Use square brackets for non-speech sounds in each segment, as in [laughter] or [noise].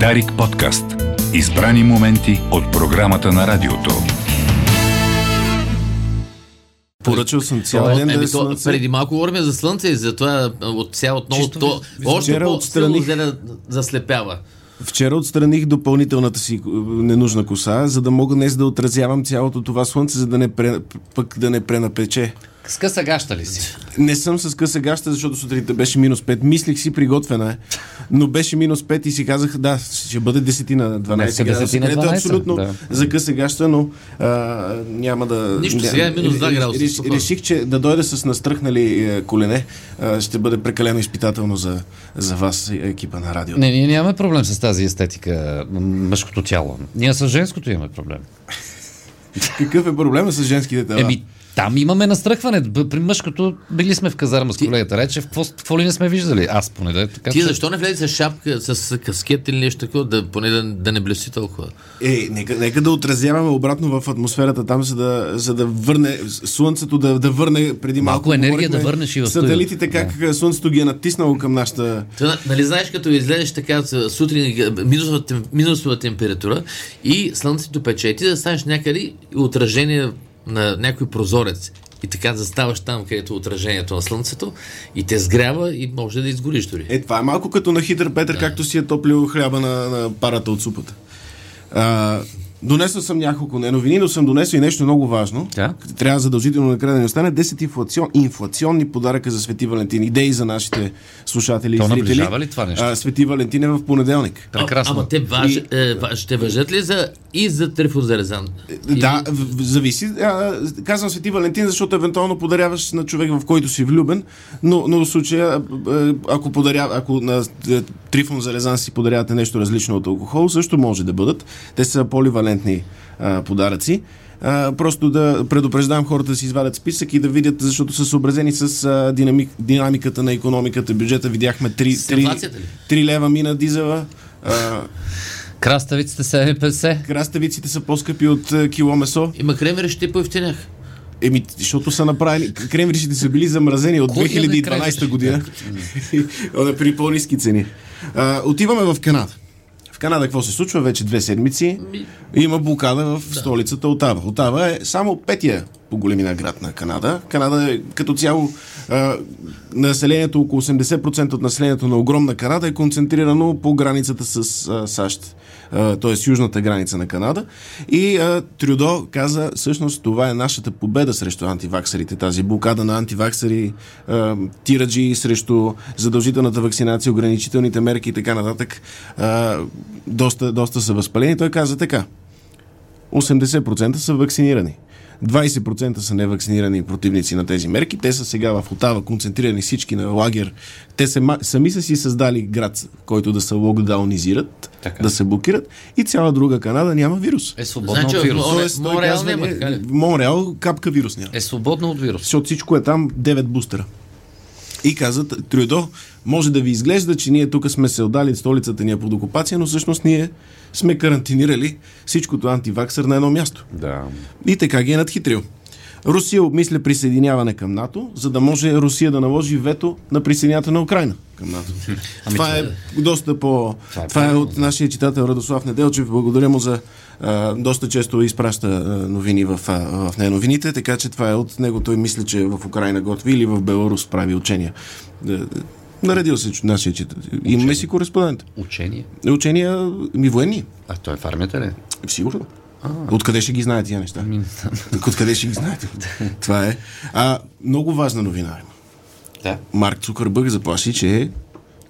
Дарик подкаст. Избрани моменти от програмата на радиото. Поръчал съм цял ден да е то, слънце. преди малко говорим за слънце и затова от сега отново Чисто то ви- още вчера по отстраних- силно да заслепява. Вчера отстраних допълнителната си е, ненужна коса, за да мога днес да отразявам цялото това слънце, за да не пре, пък да не пренапече. С къса гаща ли си? Не съм с къса гаща, защото сутринта беше минус 5. Мислих си приготвена е, но беше минус 5 и си казах, да, ще бъде 10 на 12 Днеска градуса, 10 на където 12, абсолютно да. за къса гаща, но а, няма да... Нищо, ня- сега е минус два ре- градуса, реш-. Реших, че да дойда с настръхнали е, колене а, ще бъде прекалено изпитателно за, за вас, и екипа на радиото. Не, ние нямаме проблем с тази естетика, мъжкото тяло. Ние с женското имаме проблем. Какъв е проблема с женските тела? Еми, там имаме настръхване. При мъжкото били сме в казарма с колегата Рече. Какво, какво ли не сме виждали? Аз поне да е така. Ти че- защо не влезе с шапка, с каскет или нещо такова, да, поне да, да не блести толкова? Е, нека, нека да отразяваме обратно в атмосферата там, за да, за да върне слънцето, да, да върне преди малко. Малко енергия да върнеш и в Сателитите, как слънцето ги е натиснало към нашата... Та, нали знаеш, като излезеш така сутрин, минусова, минусова температура и слънцето пече, ти да станеш някъде отражение на някой прозорец. И така заставаш там, където е отражението на слънцето и те сгрява и може да изгориш дори. Е, това е малко като на хитър Петър, както си е топлил хляба на, на парата от супата. А, донесъл съм няколко не новини, но съм донесъл и нещо много важно. Да? Трябва задължително накрая да ни остане 10 инфлацион, инфлационни подаръка за Свети Валентин. Идеи за нашите слушатели То и зрители. наближава ли това нещо? А, Свети Валентин е в понеделник. Прекрасно. А, ама те важ, е, ва- ще въжат ли за и за Трифон Зарезан? Да, в- в- зависи. А, казвам Свети Валентин, защото евентуално подаряваш на човек, в който си влюбен, но, но в случая, а, ако, подаря, ако на е, Трифон за Резан си подарявате нещо различно от алкохол, също може да бъдат. Те са поливалентни а, подаръци. А, просто да предупреждавам хората да си извадят списък и да видят, защото са съобразени с а, динамик, динамиката на економиката, бюджета. Видяхме 3, С инфлацията ли? 3 лева мина дизела. А, Краставиците 7,50. краставиците са по-скъпи от а, кило месо. Има кремери, ще поевтинях. Еми, защото са направени. Кремвиришите са били замразени от Кой яде 2012 кремвирши? година. [laughs] при по-низки цени. А, отиваме в Канада. Канада какво се случва? Вече две седмици. Има блокада в столицата Отава. Отава е само петия по големина град на Канада. Канада е като цяло а, населението, около 80% от населението на огромна Канада е концентрирано по границата с а, САЩ т.е. южната граница на Канада. И а, Трюдо каза, всъщност това е нашата победа срещу антиваксарите, тази блокада на антиваксари, а, тираджи срещу задължителната вакцинация, ограничителните мерки и така нататък. А, доста, доста са възпалени. Той каза така. 80% са вакцинирани. 20% са невакцинирани противници на тези мерки. Те са сега в Отава, концентрирани всички на лагер. Те са, ма- сами са си създали град, който да се локдаунизират, Така. да се блокират и цяла друга Канада няма вирус. Е свободна Значи, от вирус. Тоест, Монреал казва, няма, Монреал капка вирус няма. Е свободна от вирус. Защото всичко е там 9 бустера. И казват, Трюдо, може да ви изглежда, че ние тук сме се отдали, столицата ни е под окупация, но всъщност ние сме карантинирали всичкото антиваксър на едно място. Да. И така ги е надхитрил. Русия обмисля присъединяване към НАТО, за да може Русия да наложи вето на присъединяването на Украина към НАТО. това е доста по... Това е Това е от нашия читател Радослав Неделчев. Благодаря му за... А, доста често изпраща новини в, а, в не новините, така че това е от него. Той мисля, че в Украина готви или в Беларус прави учения. Е, е, Наредил се нашия читател. Имаме си кореспондент. Учение. Учения ми военни. А той е в армията ли? Сигурно. Откъде ще ги знаете тия неща? Откъде ще ги знаете? Това е. А, много важна новина има. Да. Марк Цукърбък заплаши, че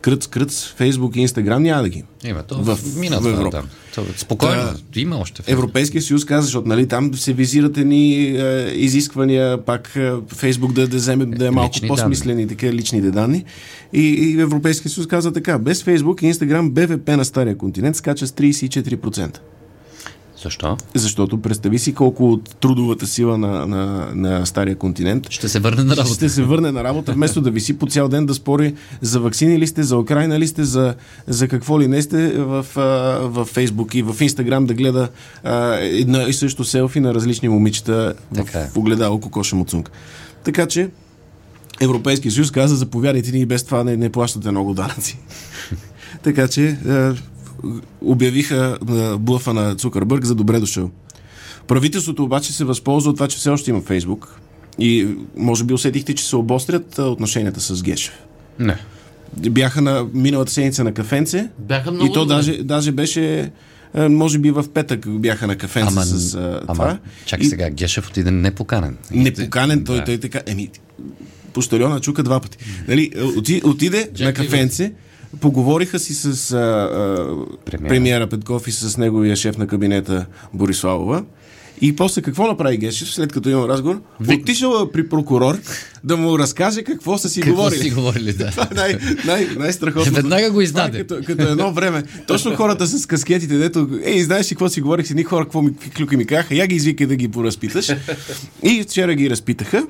кръц, кръц, Фейсбук и Инстаграм няма да ги има. Има, то В- мина в това, Европа. да. То, спокойно, Та, има още. в- Европейския съюз каза, защото нали, там се визират едни е, изисквания, пак е, Фейсбук да, да, вземе, да е малко Лични по-смислени, така личните данни. И, и Европейския съюз каза така, без Фейсбук и Инстаграм БВП на стария континент скача с 34%. Защо? Защото представи си колко от трудовата сила на, на, на стария континент Ще се върне на работа. ще се върне на работа, вместо да виси по цял ден да спори за вакцини ли сте, за Украина ли сте, за, за какво ли не сте в, в Фейсбук и в Инстаграм да гледа а, едно и също селфи на различни момичета Така е. в, огледало кокоша Муцунг. Така че Европейския съюз каза, заповядайте ни и без това не, не плащате много данъци. [laughs] така че обявиха а, блъфа на Цукърбърг за добре дошъл. Правителството обаче се възползва от това, че все още има Фейсбук и може би усетихте, че се обострят отношенията с Гешев. Не. Бяха на миналата седмица на кафенце Бяха много и то добре. даже, даже беше може би в петък бяха на кафенце Ама, с а, ама това. чакай И- сега, Гешев отиде непоканен. Непоканен, той, Да. той така. Еми, пощальона чука два пъти. Нали, оти, отиде на кафенце, поговориха си с а, а, Премиера. Петков и с неговия шеф на кабинета Бориславова. И после какво направи Гешев, след като има разговор? Отишъл при прокурор да му разкаже какво са си Какво говорили. си говорили, да. Това е най, най, най-страхотно. Веднага го издаде. Като, като едно време. Точно хората с каскетите, дето, ей, знаеш ли какво си говорих с едни хора, какво ми, клюки ми казаха, я ги извикай да ги поразпиташ. И вчера ги разпитаха.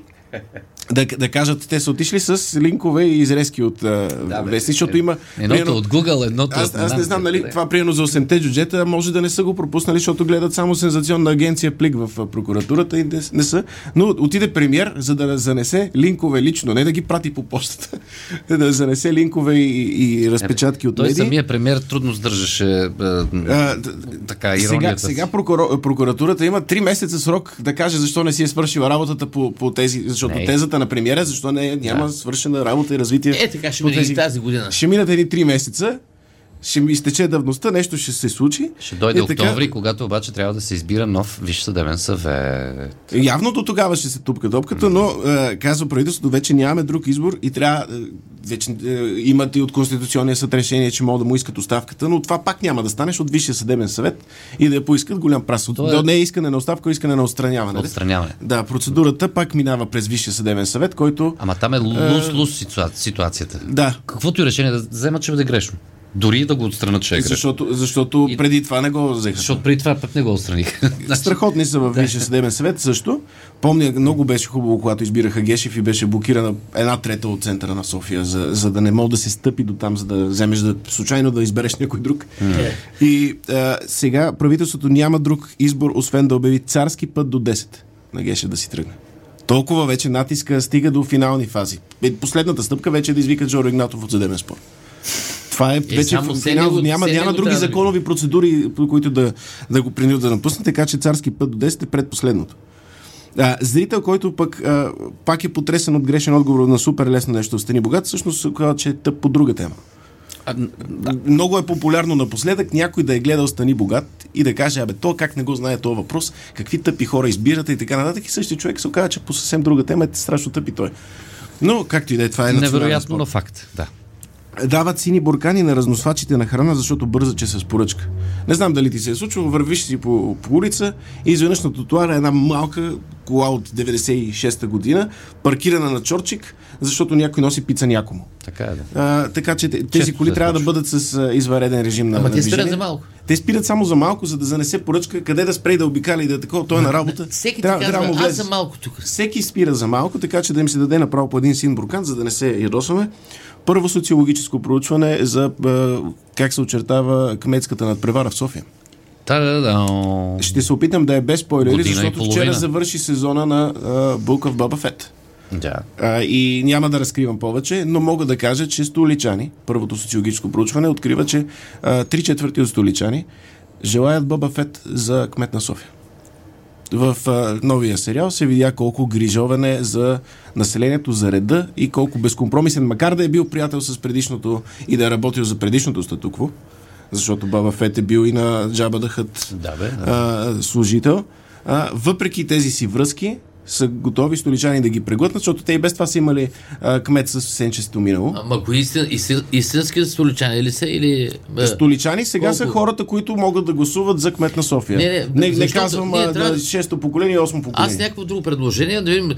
Да, да кажат, те са отишли с линкове и изрезки от да, бе. вестни, защото има... Едното примерно- от Google, едното аз, от аз не знам, нали, това примерно за 8-те джуджета може да не са го пропуснали, защото гледат само сензационна агенция Плик в прокуратурата и не, не са. Но отиде премьер, за да занесе линкове лично, не да ги прати по почтата, [laughs] да занесе линкове и, и разпечатки от Той медии. самия премьер трудно сдържаше а, А, така сега, иронията сега прокуро, прокуратурата има 3 месеца срок да каже защо не си е свършила работата по, по тези, защото Не. тезата на премиера, защо не, няма Да. свършена работа и развитие. Е, така ще мине и тази година. Ще минат едни 3 месеца, ще ми изтече давността, нещо ще се случи. Ще дойде така- октомври, когато обаче трябва да се избира нов Висш съдебен съвет. Явно до тогава ще се тупка топката, но е, казва правителството, вече нямаме друг избор и трябва. Е, вече е, имат и от Конституционния съд решение, че могат да му искат оставката, но това пак няма да стане от Висшия съдебен съвет и да я поискат голям прас. От, е- да не е искане на оставка, а искане на отстраняване. Отстраняване. Да, процедурата пак минава през Висшия съдебен съвет, който. Ама там е лус-лус ситуа- ситуацията. Да. Каквото и решение да вземат, ще бъде грешно. Дори и да го отстранат, ще е грешно. Защото, защото преди това не го взеха. Защото преди това пък не го отстраних. [laughs] Страхотни са във Висшия съдебен съвет също. Помня, много беше хубаво, когато избираха Гешев и беше блокирана една трета от центъра на София, за, за да не мога да се стъпи до там, за да вземеш да случайно да избереш някой друг. И а, сега правителството няма друг избор, освен да обяви царски път до 10 на Гешев да си тръгне. Толкова вече натиска стига до финални фази. Е, Последната стъпка вече е да извикат Жоро Игнатов от съдебен спор. Това е вече само в финал, няма, няма други да законови процедури, по които да, да го принудят да напусне, така че царски път до 10 е предпоследното. А, зрител, който пък а, пак е потресен от грешен отговор на супер лесно нещо Стани богат, всъщност се казва, че е тъп по друга тема. А, Много е популярно напоследък някой да е гледал Стани богат и да каже, абе, то как не го знае този въпрос, какви тъпи хора избирате и така нататък. И същия човек се оказа, че по съвсем друга тема е страшно тъпи той. Но, както и да е, това е невероятно, но факт. Да. Дават сини буркани на разносвачите на храна, защото бърза, че с поръчка. Не знам дали ти се е случило, вървиш си по, по улица и изведнъж на тротуара е една малка кола от 96-та година, паркирана на чорчик, защото някой носи пица някому. Така е, да. А, така че те- тези Често коли трябва да бъдат с а, извънреден режим на Ама на те спират за малко. Те спират само за малко, за да занесе поръчка, къде да спре и да обикаля и да е такова. Той е на работа. [laughs] Всеки ти трябва, трябва да казва, му аз съм малко тук. Всеки спира за малко, така че да им се даде направо по един син буркан, за да не се ядосваме. Първо социологическо проучване за как се очертава кметската надпревара в София. Та-да-да. Ще се опитам да е без спойлери, защото вчера завърши сезона на а, Булка в Баба Фет. Да. А, и няма да разкривам повече, но мога да кажа, че столичани, първото социологическо проучване, открива, че три четвърти от столичани желаят Боба Фет за кмет на София. В а, новия сериал се видя колко грижовен е за населението, за реда и колко безкомпромисен, макар да е бил приятел с предишното и да е работил за предишното статукво, защото Баба Фет е бил и на Джаба да Хът Да, бе. Да. а, служител, а, въпреки тези си връзки, са готови столичани да ги преглътнат, защото те и без това са имали а, кмет с сенчесто минало. Ама кои истин, истин, истински столичани ли са или... е, Столичани сега са Колко? хората, които могат да гласуват за кмет на София. Не, не, не, не казвам ние а, трябва да, да- шесто поколение, осмо поколение. Аз някакво друго предложение, да видим,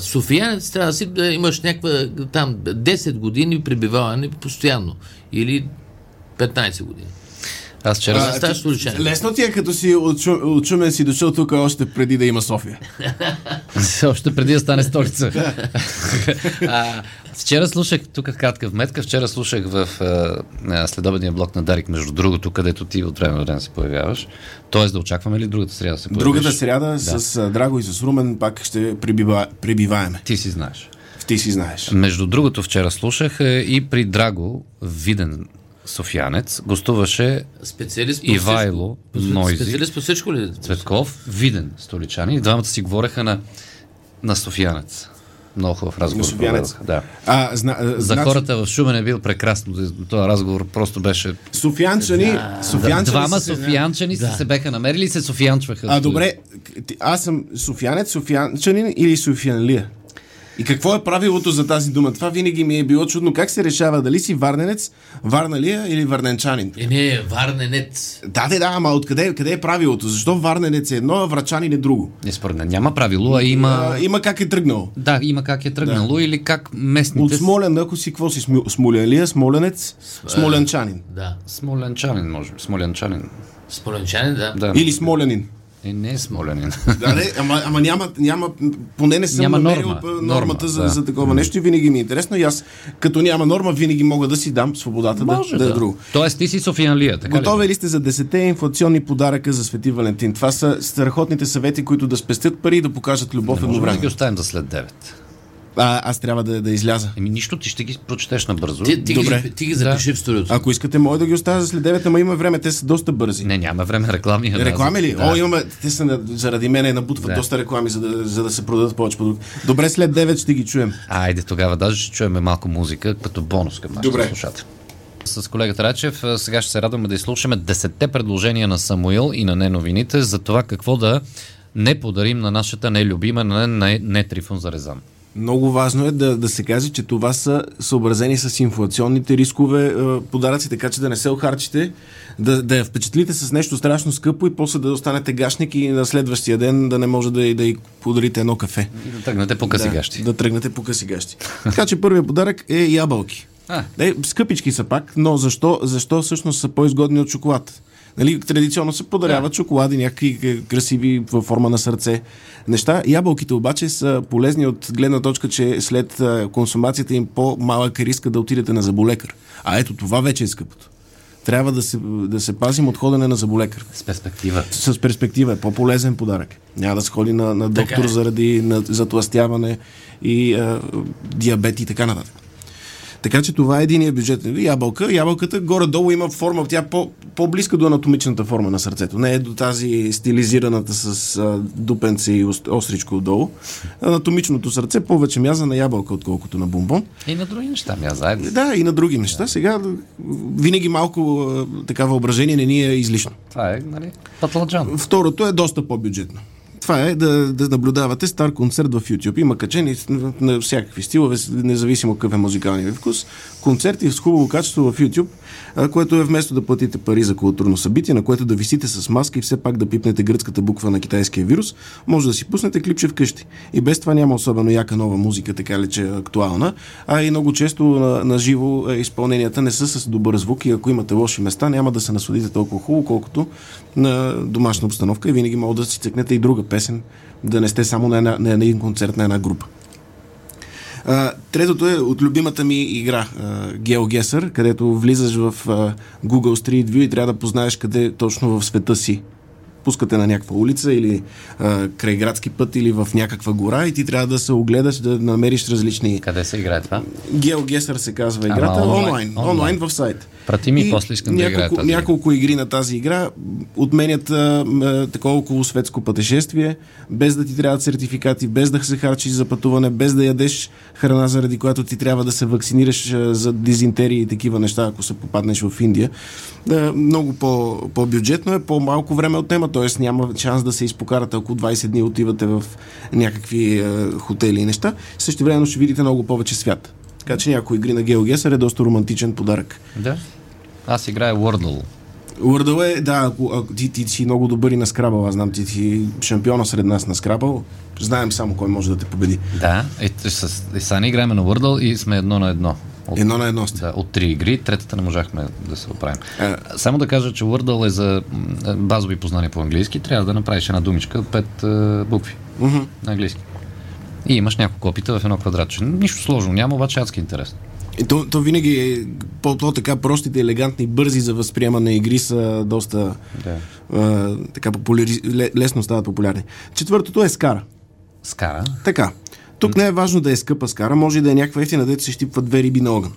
Софиянец трябва да си да имаш някаква там 10 години пребиваване постоянно. Или 15 години. Аз вчера... А, ставаш столичанин. Лесно ти е, като си от, Шу, от Шумен си дошъл тук още преди да има София. [laughs] Още преди да стане столица. [laughs] а, вчера слушах, тук кратка вметка, вчера слушах в а, следобедния блок на Дарик, между другото, където ти от време на време се появяваш. Тоест да очакваме ли другата сряда да се появиш? Другата сряда с а, Драго и с Румен пак ще пребива, пребиваеме. Ти си знаеш. Ти си знаеш. Между другото, вчера слушах е, и при Драго Виден Софиянец, гостуваше Специалист по Ивайло всичко. Нойзи. Специалист по всичко ли? Цветков, виден столичани. И двамата си говореха на, на Софиянец. Много хубав разговор. На Софиянец? Да. А, зна, а, За значи, хората в Шумен е бил прекрасно. Този разговор просто беше... Софиянчани, Да, софиянчани двама са се- софиянчани да. се беха намерили и се софиянчваха. А, добре, аз съм софиянец, софиянчанин или софиянлия? И какво е правилото за тази дума? Това винаги ми е било чудно. Как се решава? Дали си варненец, варналия или варненчанин? Е, не, варненец. Да, да, да, ама откъде къде е правилото? Защо варненец е едно, а врачанин е друго? Не, според мен няма правило, а има... А, има как е тръгнало. Да, има как е тръгнало да. или как местните... От Смолен, ако си какво си? Смолянлия, смоленец, смоленчанин. Да. Смолянчанин, може би. Смолянчанин. Смоленчанин, да. Да. Или смолянин. Е, не е смолянин. Да, не, ама, ама няма, няма, поне не съм Няма намерил норма. п- Норма, нормата за, да. за такова нещо и винаги ми е интересно. И аз, като няма норма, винаги мога да си дам свободата да, да, е друго. Тоест ти си Софиянлия, така ли? Готови ли сте за 10 инфлационни подаръка за Свети Валентин? Това са страхотните съвети, които да спестят пари и да покажат любов Не можем да ги едновременно. оставим за след 9. А, аз трябва да, да изляза. Еми нищо, ти ще ги прочетеш набързо. Ти, ти, Добре. ги, ти ги запиши в студиото. Ако искате, може да ги оставя за след 9, ама има време, те са доста бързи. Не, няма време реклами. е Реклами ли? Да. О, имаме. Те са на- заради мен набутват Да. доста реклами, за да, за да се продадат повече продукти. Добре, след 9 ще ги чуем. Айде тогава, даже ще чуем малко музика като бонус към нашите слушатели. С колегата Рачев сега ще се радваме да изслушаме 10 предложения на Самуил и на не новините за това какво да не подарим на нашата нелюбима, на не, не Трифон Зарезан. Много важно е да, да се каже, че това са съобразени с инфлационните рискове е, подаръци, така че да не се охарчите, да, да я впечатлите с нещо страшно скъпо и после да останете гашник и на следващия ден да не може да, да й подарите едно кафе. И да тръгнете по къси да, гащи. Да тръгнете по къси гащи. [laughs] така че първият подарък е ябълки. А. Е, скъпички са пак, но защо, защо всъщност са по-изгодни от шоколад? Нали, традиционно се подаряват да. шоколади, някакви красиви във форма на сърце неща. Ябълките обаче са полезни от гледна точка, че след консумацията им по-малък е риска да отидете на заболекар. А ето това вече е скъпото. Трябва да се, да се пазим от ходене на заболекар. С перспектива. С перспектива е по-полезен подарък. Няма да се ходи на, на доктор Така е. заради на, затластяване и а, диабет и така нататък. Така че това е единия бюджет. Ябълка. Ябълката горе-долу има форма, тя по, по-близка до анатомичната форма на сърцето. Не е до тази стилизираната с а, дупенце и ост- остричко отдолу. Анатомичното сърце повече мяза на ябълка, отколкото на бомбон. И на други неща, мя заедно. Да, и на други неща. Сега винаги малко така въображение не ни е излишно. Това е, нали, патладжан. Второто е доста по-бюджетно. Това е да, да наблюдавате стар концерт в YouTube. Има качени на, всякакви стилове, независимо какъв е музикалния ви вкус. Концерти с хубаво качество в YouTube, което е вместо да платите пари за културно събитие, на което да висите с маска и все пак да пипнете гръцката буква на китайския вирус, може да си пуснете клипче вкъщи. И без това няма особено яка нова музика, така ли че е актуална, а и много често на, на живо е, изпълненията не са с добър звук и ако имате лоши места, няма да се насладите толкова хубаво, колкото на домашна обстановка и винаги може да си цъкнете и друга песен, да не сте само на, една, на един концерт на една група. А, третото е от любимата ми игра а, GeoGuessr, където влизаш в а, Google Street View и трябва да познаеш къде точно в света си. Пускате на някаква улица или а, край градски път или в някаква гора и ти трябва да се огледаш, да намериш различни... Къде се играе това? GeoGuessr се казва Ама играта, онлайн. онлайн, онлайн, Онлайн. в сайт. Прати ми, И после искам да играя няколко, тази няколко игри на тази игра отменят а, такова около светско пътешествие, без да ти трябват сертификати, без да се харчиш за пътуване, без да ядеш храна, заради която ти трябва да се вакцинираш а, за дизентерии и такива неща, ако се попаднеш в Индия. А, много по, по-бюджетно е, по-малко време отнема, т.е. няма шанс да се изпокарате, ако 20 дни отивате в някакви а, хотели и неща. Също време ще видите много повече свят. Така че някои игри на GeoGuessr е доста романтичен подарък. Да. Аз играя Wordle. Урдъл е, да, ако, ако ти, ти си много добър и на скрабъл, аз знам, ти си шампиона сред нас на скрабъл, знаем само кой може да те победи. Да, ето с Исани играем на Wordle и сме едно на едно. От, Едно на едно сте. да, от три игри, третата не можахме да се оправим. А. Само да кажа, че Wordle е за м, базови познания по английски. Трябва да направиш една думичка от пет е, букви Мгм. на английски. И имаш няколко опита в едно квадратче. Нищо сложно, няма, обаче адски интересно. И то, то винаги е по, по-така простите, елегантни, бързи за възприемане игри са доста Да. а, така популяри... ле- лесно стават популярни. Четвъртото е скара. Скара. Така. Тук не е важно да е скъпа скара, може да е някаква ефтина, дето се щипват две риби на огън.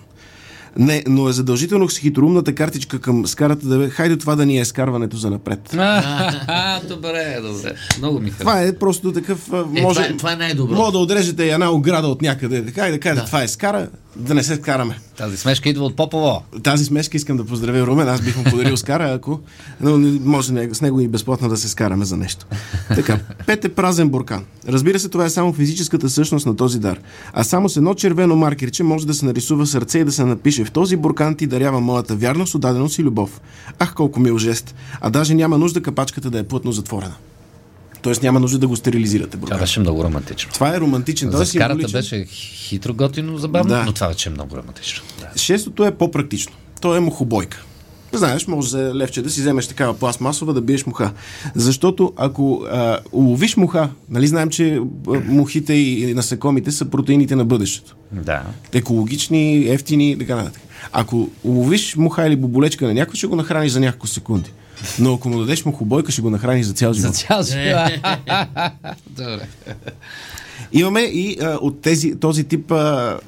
Не, но е задължително с хитроумната картичка към скарата да бе, хайде това да ни е скарването за напред. А, [laughs] добре, добре. Много ми харесва. Това е просто такъв... а, Е, може, това, е- това е най-добро. Може да отрежете една ограда от някъде, и да кажете, това е скара, да не се скараме. Тази смешка идва от Попово. Тази смешка искам да поздравя Румен, аз бих му подарил скара, ако но може с него и безплатно да се скараме за нещо. Така, пет е празен буркан. Разбира се, това е само физическата същност на този дар. А само с едно червено маркерче може да се нарисува сърце и да се напише в този буркан ти дарява моята вярност, отдаденост и любов. Ах, колко мил жест. А даже няма нужда капачката да е плътно затворена. Тоест няма нужда да го стерилизирате Това буркан. беше много романтично. Това е романтичен. За е скарата символичен. беше хитро, готино, забавно, Да. но това вече е много романтично. Да. Шестото е по-практично. То е мухобойка. Знаеш, може за левче да си вземеш такава пластмасова да биеш муха. Защото ако а, уловиш муха, нали знаем, че мухите и насекомите са протеините на бъдещето. да. Екологични, ефтини и така нататък. Ако уловиш муха или боболечка на някой, ще го нахраниш за няколко секунди. Но ако му дадеш мухобойка, ще го нахраниш за цял За живот. цял живот. [laughs] Добре. Имаме и а, от тези, този тип а,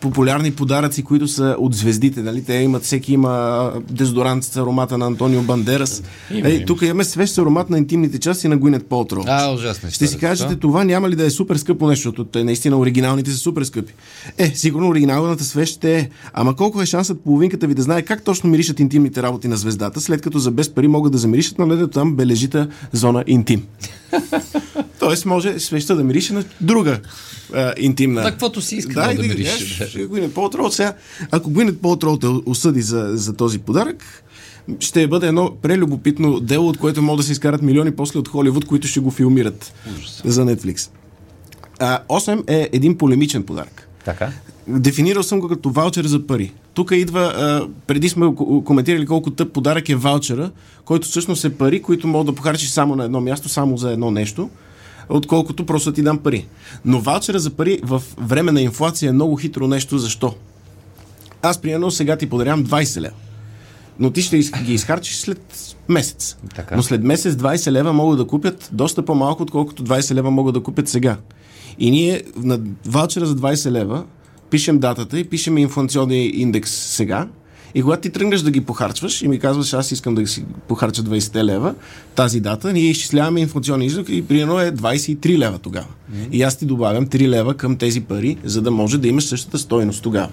популярни подаръци, които са от звездите. Нали? Те имат, всеки има дезодорант с аромата на Антонио Бандерас. Има, Ей, тук имаме свеж аромат на интимните части на Гуинет Полтро. А, ужасно. Ще си кажете, това няма ли да е супер скъпо нещо, защото те наистина оригиналните са супер скъпи. Е, сигурно оригиналната свеж ще е. Ама колко е шансът половинката ви да знае как точно миришат интимните работи на звездата, след като за без пари могат да замиришат на там бележита зона интим. [laughs] Тоест може свеща да мирише на друга а, интимна. Да, каквото си иска да, да и мирише, Gwyneth Paltrow сега, ако Gwyneth Paltrow те осъди за, за този подарък, ще бъде едно прелюбопитно дело, от което могат да се изкарат милиони после от Холивуд, които ще го филмират за Netflix. А, 8 е един полемичен подарък. Така. Дефинирал съм го като ваучер за пари. Тук идва, а, преди сме ко- коментирали колко тъп подарък е ваучера, който всъщност е пари, които мога да похарчиш само на едно място, само за едно нещо, отколкото просто ти дам пари. Но ваучера за пари в време на инфлация е много хитро нещо. Защо? Аз, примерно, сега ти подарявам 20 лева. Но ти ще ги изхарчиш след месец. Така. Но след месец 20 лева могат да купят доста по-малко, отколкото 20 лева могат да купят сега. И ние на ваучера за 20 лева пишем датата и пишем инфлационния индекс сега. И когато ти тръгнеш да ги похарчваш и ми казваш, аз искам да си похарча 20 лева, тази дата, ние изчисляваме инфлационния индекс и примерно е 23 лева тогава. И аз ти добавям 3 лева към тези пари, за да може да имаш същата стойност тогава.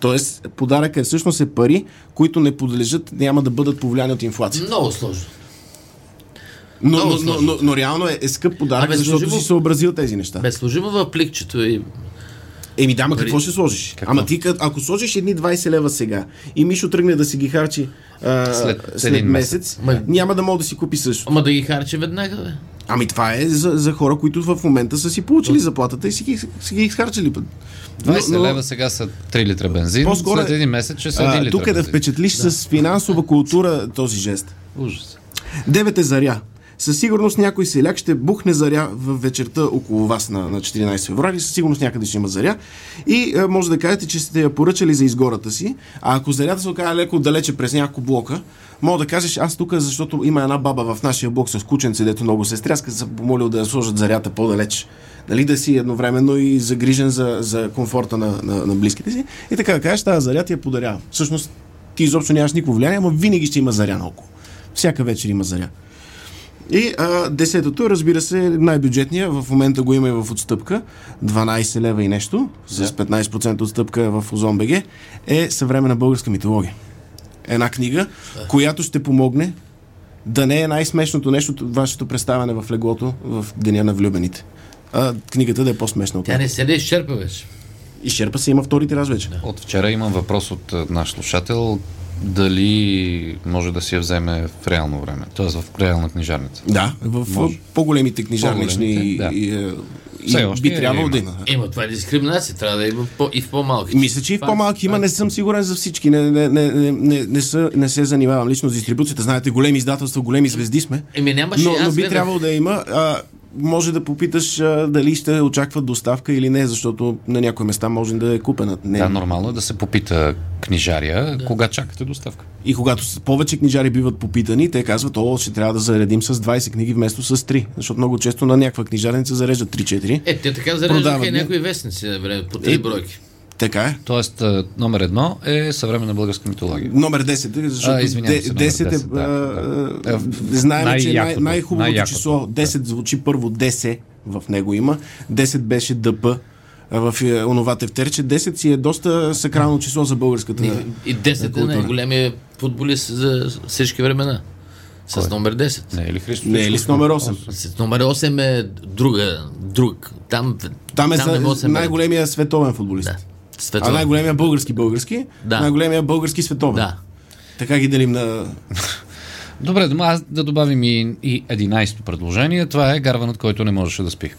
Тоест, подаръка е всъщност е пари, които не подлежат, няма да бъдат повлияни от инфлация. Много сложно. Но, но, но, но, но реално е, е скъп подарък, Абе, защото сложимо- си съобразил тези неща. Бе, сложимо в пликчето и... Еми да, Пари. какво ще сложиш? Какво? Ама ти, ако сложиш едни 20 лева сега и Мишо тръгне да си ги харчи а, След след, един месец, Ма- няма да мога да си купи също. Ама да ги харчи веднага, бе. Ами това е за, за хора, които в момента са си получили заплатата и си ги, си ги изхарчили. 20 лева сега са 3 литра бензин. По-скоро След е- един месец ще са 1 А, литра тук е да впечатлиш с финансова [laughs] култура този жест. Ужас. Девет е заря. Със сигурност някой селяк ще бухне заря в вечерта около вас на, на 14 февруари. Със сигурност някъде ще има заря. И а, може да кажете, че сте я поръчали за изгората си. А ако зарята се окаже леко далече през няколко блока, мога да кажеш, аз тук, защото има една баба в нашия блок с кученце, дето много се стряска, съм помолил да я сложат зарята по-далеч. Нали, да си едновременно и загрижен за, за комфорта на, на, на близките си. И така да кажеш, тази заря я подарявам. Всъщност, ти изобщо нямаш никакво влияние, ама винаги ще има заря наоколо. Всяка вечер има заря. И а, десетото, разбира се, най-бюджетния, в момента го има и в отстъпка, 12 лева и нещо, с 15% отстъпка в Озон БГ, е съвременна българска митология. Една книга, която ще помогне да не е най-смешното нещо вашето представяне в леглото в Деня на влюбените. А книгата да е по-смешна Тя не се ли изчерпа вече? И Шерпа се има втори тираж вече. От вчера имам въпрос от наш слушател. Дали може да си я вземе в реално време, т.е. в реална книжарница. Да, в Може. по-големите книжарнични По-големите, да. и, Все още би е, трябвало има. да има. Има, това е дискриминация. Трябва да има по- и в по-малки. Мисля, че и в по-малки има, не съм сигурен за всички. Не, не, не, не, не, не, са, не се занимавам лично с дистрибуцията. Знаете, големи издателства, големи звезди сме. Еми нямаше, Но, но би гледах. трябвало да има. А, може да попиташ а, дали ще очакват доставка или не, защото на някои места може да е купена. Не. Да, нормално е да се попита книжария, кога чакате доставка. И когато повече книжари биват попитани, те казват, о, ще трябва да заредим с 20 книги вместо с 3. Защото много често на някаква книжарница зареждат 3-4. Е, те така зареждаха и някои вестници време, по три Е, бройки. Така е. Тоест, номер едно е съвременна българска митология. Номер 10, защото А, извинявам се, номер 10 е, 10, да, да. а, знаем, че е най- най-хубавото най-якото, число. 10 звучи първо ДС в него има. 10 беше ДП в е, онова тефтерче. 10 си е доста сакрално число за българската. И 10 е най-големия футболист за всички времена. С номер 10. Не е ли Христо? Не е ли с номер 8? С номер 8 е друга, друг. Там, Там е да за се мери. най-големия световен футболист. Да. А Световен. най-големия български български, Да. най-големия български световен. Да. Така ги делим на... Добре, дома, аз да добавим и, и 11-то предложение. Това е гарванът, който не можеше да спи. [laughs]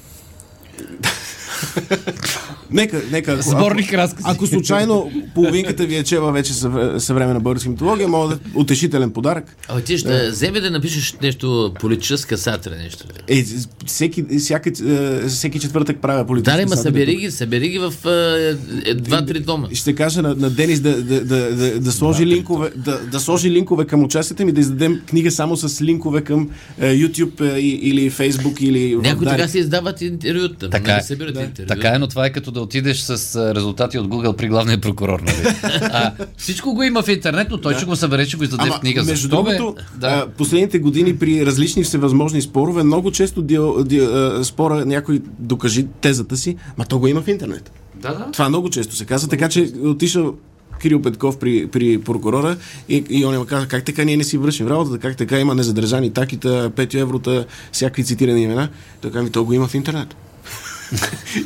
Нека, нека. Ако, Сборник разкази. ако случайно половинката ви е чела вече съвре- съвременна българска митология, мога да утешителен подарък. Абе ти ще вземе да напишеш нещо политическа сатира, нещо. Е, всеки, всяка, е, всеки четвъртък правя политическа Да, ма събери ги, събери ги в е, е, два-три тома. Ще кажа на, на Денис да, да, да, да, да, сложи линкове, да, да сложи линкове към участията ми, да издадем книга само с линкове към е, YouTube е, или Facebook или Някои така се издават интервюта. Така е. събират Да. интервю. Така е, но това е като да отидеш с резултати от Google при главния прокурор. Нали? А, всичко го има в интернет, но той ще го събере, ще го издаде в книга. между Защо, другото, а, последните години при различни всевъзможни спорове, много често диал, ди, а, спора някой докажи тезата си, ма то го има в интернет. Да, да. Това много често се казва, така че отишъл Кирил Петков при, при прокурора и, и он му каза, как така ние не си вършим работата, как така има незадържани такита, 5 еврота, всякакви цитирани имена. Той каза, ми то го има в интернет.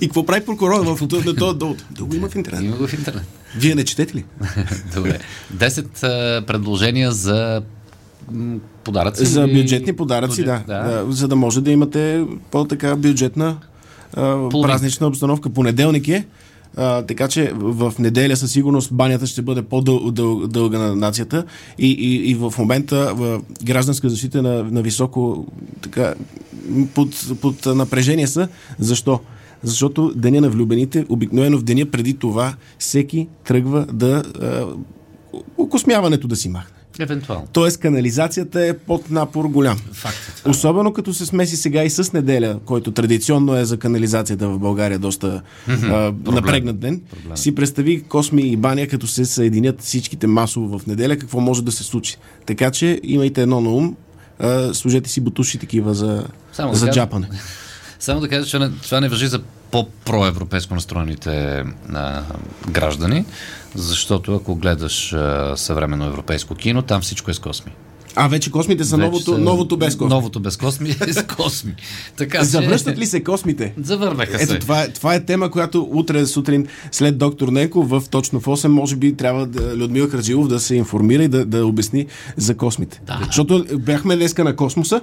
И какво прави прокурора в на този довод? Да го има в интернет. Има го в интернет. Вие не четете ли? [laughs] Добре. Десет предложения за подаръци. За бюджетни подаръци, Бюджет, да, да. За да може да имате по-така бюджетна а, празнична обстановка. Понеделник е. А, така че в неделя със сигурност банята ще бъде по-дълга на нацията и, и, и в момента в гражданска защита на, на високо така, под, под напрежение са. Защо? Защото деня на влюбените, обикновено в деня преди това, всеки тръгва да а, окосмяването да си махне. Евентуално. Тоест канализацията е под напор голям. Факт. Особено като се смеси сега и с неделя, който традиционно е за канализацията в България доста а, напрегнат ден. Си представи Косми и Баня, като се съединят всичките масово в неделя, какво може да се случи. Така че имайте едно на ум, а, служете си бутуши такива за, Само за кажа- джапане. Само да кажа, че не- това не въжи за по-проевропейско настроените а, граждани, защото ако гледаш а, съвременно европейско кино, там всичко е с косми. А вече космите са Вече новото, новото без косми. Новото без косми е с косми. Така, че- Завръщат ли се космите? Завърнаха се. Ето, това е, това е тема, която утре сутрин след доктор Ненко в точно в 8 може би трябва да, Людмила Краджилов да се информира и да, да обясни за космите. Да. Защото бяхме днеска на космоса,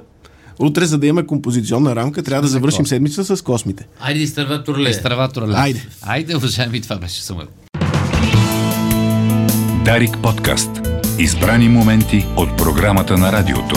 утре за да имаме композиционна рамка трябва да завършим седмица с космите. Айде изтърва турле. Изтърватора лев. Айде. Айде, уважаеми, това беше Самуил. Дарик подкаст. Избрани моменти от програмата на радиото.